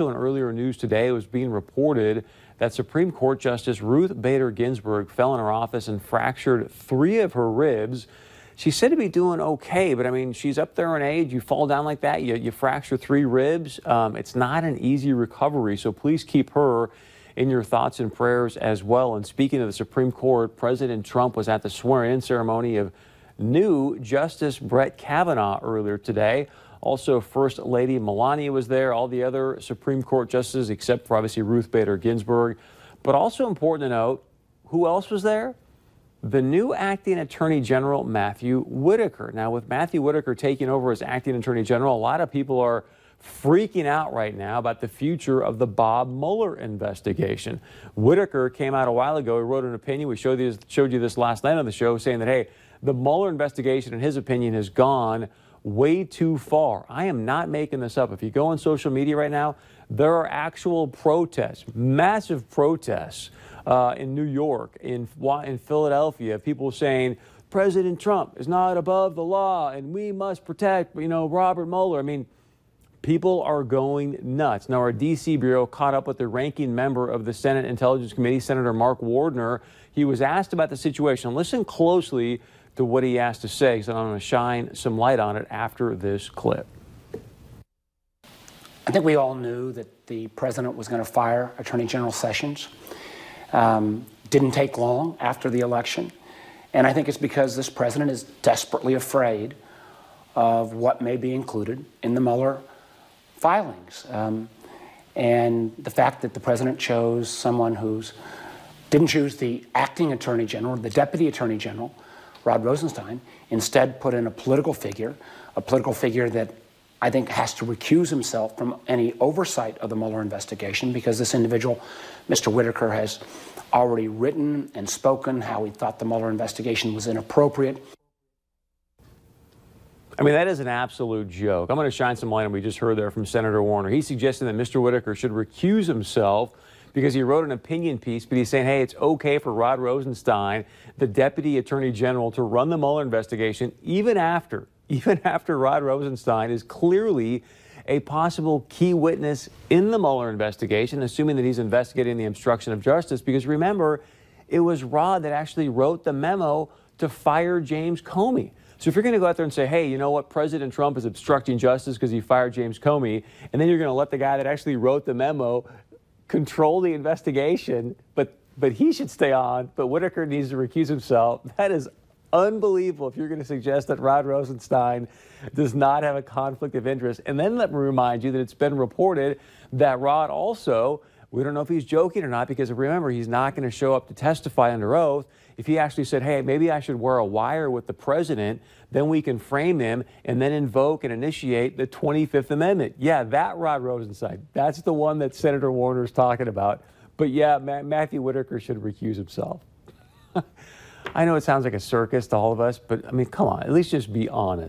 Also, in earlier news today, it was being reported that Supreme Court Justice Ruth Bader Ginsburg fell in her office and fractured three of her ribs. She's said to be doing okay, but I mean, she's up there in age. You fall down like that, you, you fracture three ribs. Um, it's not an easy recovery, so please keep her in your thoughts and prayers as well. And speaking of the Supreme Court, President Trump was at the swearing in ceremony of new Justice Brett Kavanaugh earlier today. Also, First Lady Melania was there, all the other Supreme Court justices, except for obviously Ruth Bader Ginsburg. But also important to note, who else was there? The new acting Attorney General, Matthew Whitaker. Now, with Matthew Whitaker taking over as acting Attorney General, a lot of people are freaking out right now about the future of the Bob Mueller investigation. Whitaker came out a while ago. He wrote an opinion. We showed you, showed you this last night on the show saying that, hey, the Mueller investigation, in his opinion, has gone way too far. I am not making this up. If you go on social media right now, there are actual protests, massive protests uh, in New York, in, in Philadelphia, people saying, President Trump is not above the law and we must protect, you know, Robert Mueller. I mean, People are going nuts. Now, our D.C. Bureau caught up with the ranking member of the Senate Intelligence Committee, Senator Mark Warner. He was asked about the situation. Listen closely to what he has to say, because I'm going to shine some light on it after this clip. I think we all knew that the president was going to fire Attorney General Sessions. Um, didn't take long after the election. And I think it's because this president is desperately afraid of what may be included in the Mueller filings. Um, and the fact that the president chose someone who's didn't choose the acting attorney general, the deputy attorney general, Rod Rosenstein, instead put in a political figure, a political figure that I think has to recuse himself from any oversight of the Mueller investigation because this individual, Mr. Whitaker, has already written and spoken how he thought the Mueller investigation was inappropriate. I mean, that is an absolute joke. I'm going to shine some light on what we just heard there from Senator Warner. He suggested that Mr. Whitaker should recuse himself because he wrote an opinion piece, but he's saying, hey, it's okay for Rod Rosenstein, the deputy attorney general, to run the Mueller investigation even after, even after Rod Rosenstein is clearly a possible key witness in the Mueller investigation, assuming that he's investigating the obstruction of justice. Because remember, it was Rod that actually wrote the memo to fire James Comey. So if you're going to go out there and say, hey, you know what, President Trump is obstructing justice because he fired James Comey, and then you're going to let the guy that actually wrote the memo control the investigation, but but he should stay on, but Whitaker needs to recuse himself. That is unbelievable if you're going to suggest that Rod Rosenstein does not have a conflict of interest. And then let me remind you that it's been reported that Rod also, we don't know if he's joking or not, because remember, he's not going to show up to testify under oath if he actually said, hey, maybe I should wear a wire with the president, then we can frame him and then invoke and initiate the 25th Amendment. Yeah, that Rod Rosenstein, that's the one that Senator Warner is talking about. But yeah, Ma- Matthew Whitaker should recuse himself. I know it sounds like a circus to all of us, but I mean, come on, at least just be honest.